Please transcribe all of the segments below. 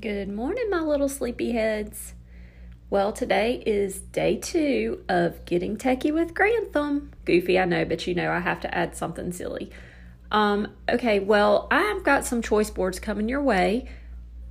Good morning, my little sleepyheads. Well, today is day two of Getting Techy with Grantham. Goofy, I know, but you know I have to add something silly. Um, okay, well, I've got some choice boards coming your way,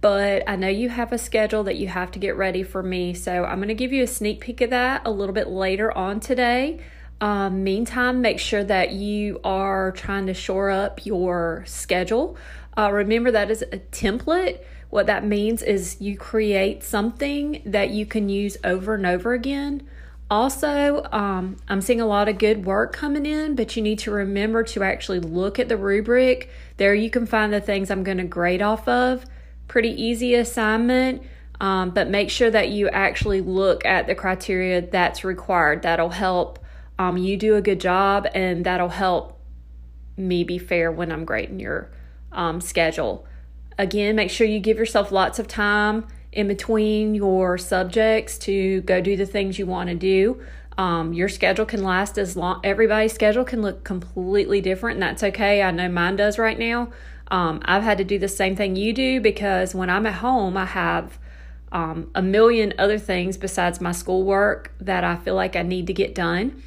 but I know you have a schedule that you have to get ready for me, so I'm going to give you a sneak peek of that a little bit later on today. Um, meantime, make sure that you are trying to shore up your schedule. Uh, remember, that is a template what that means is you create something that you can use over and over again. Also, um, I'm seeing a lot of good work coming in, but you need to remember to actually look at the rubric. There, you can find the things I'm going to grade off of. Pretty easy assignment, um, but make sure that you actually look at the criteria that's required. That'll help um, you do a good job, and that'll help me be fair when I'm grading your um, schedule. Again, make sure you give yourself lots of time in between your subjects to go do the things you want to do. Um, your schedule can last as long, everybody's schedule can look completely different, and that's okay. I know mine does right now. Um, I've had to do the same thing you do because when I'm at home, I have um, a million other things besides my schoolwork that I feel like I need to get done.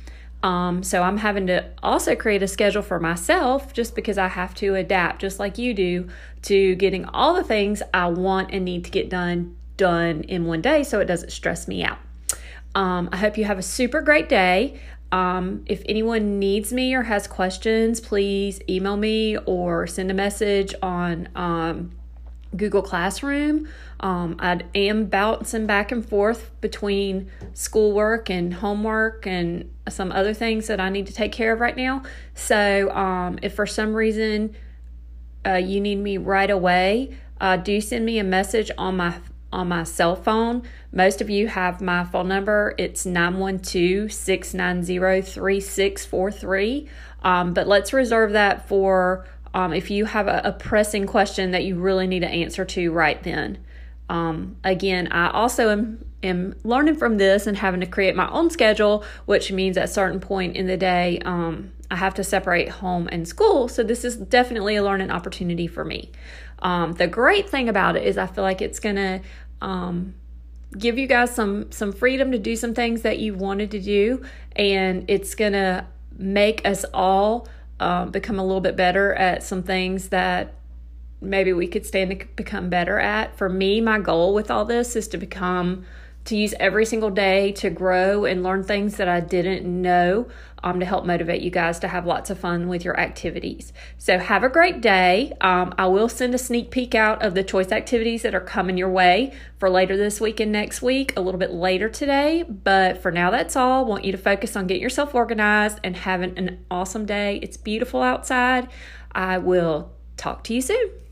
Um, so I'm having to also create a schedule for myself just because I have to adapt, just like you do, to getting all the things I want and need to get done done in one day so it doesn't stress me out. Um, I hope you have a super great day. Um, if anyone needs me or has questions, please email me or send a message on um, Google Classroom. Um, I am bouncing back and forth between schoolwork and homework and some other things that I need to take care of right now. So, um, if for some reason uh, you need me right away, uh, do send me a message on my on my cell phone. Most of you have my phone number. It's 912 690 3643. Um, but let's reserve that for um, if you have a, a, pressing question that you really need an answer to right then. Um, again, I also am, am learning from this and having to create my own schedule, which means at a certain point in the day, um, I have to separate home and school. So this is definitely a learning opportunity for me. Um, the great thing about it is I feel like it's going to um, give you guys some some freedom to do some things that you wanted to do, and it's going to make us all um, become a little bit better at some things that maybe we could stand to become better at. For me, my goal with all this is to become to use every single day to grow and learn things that I didn't know um, to help motivate you guys to have lots of fun with your activities. So, have a great day. Um, I will send a sneak peek out of the choice activities that are coming your way for later this week and next week, a little bit later today. But for now, that's all. Want you to focus on getting yourself organized and having an awesome day. It's beautiful outside. I will talk to you soon.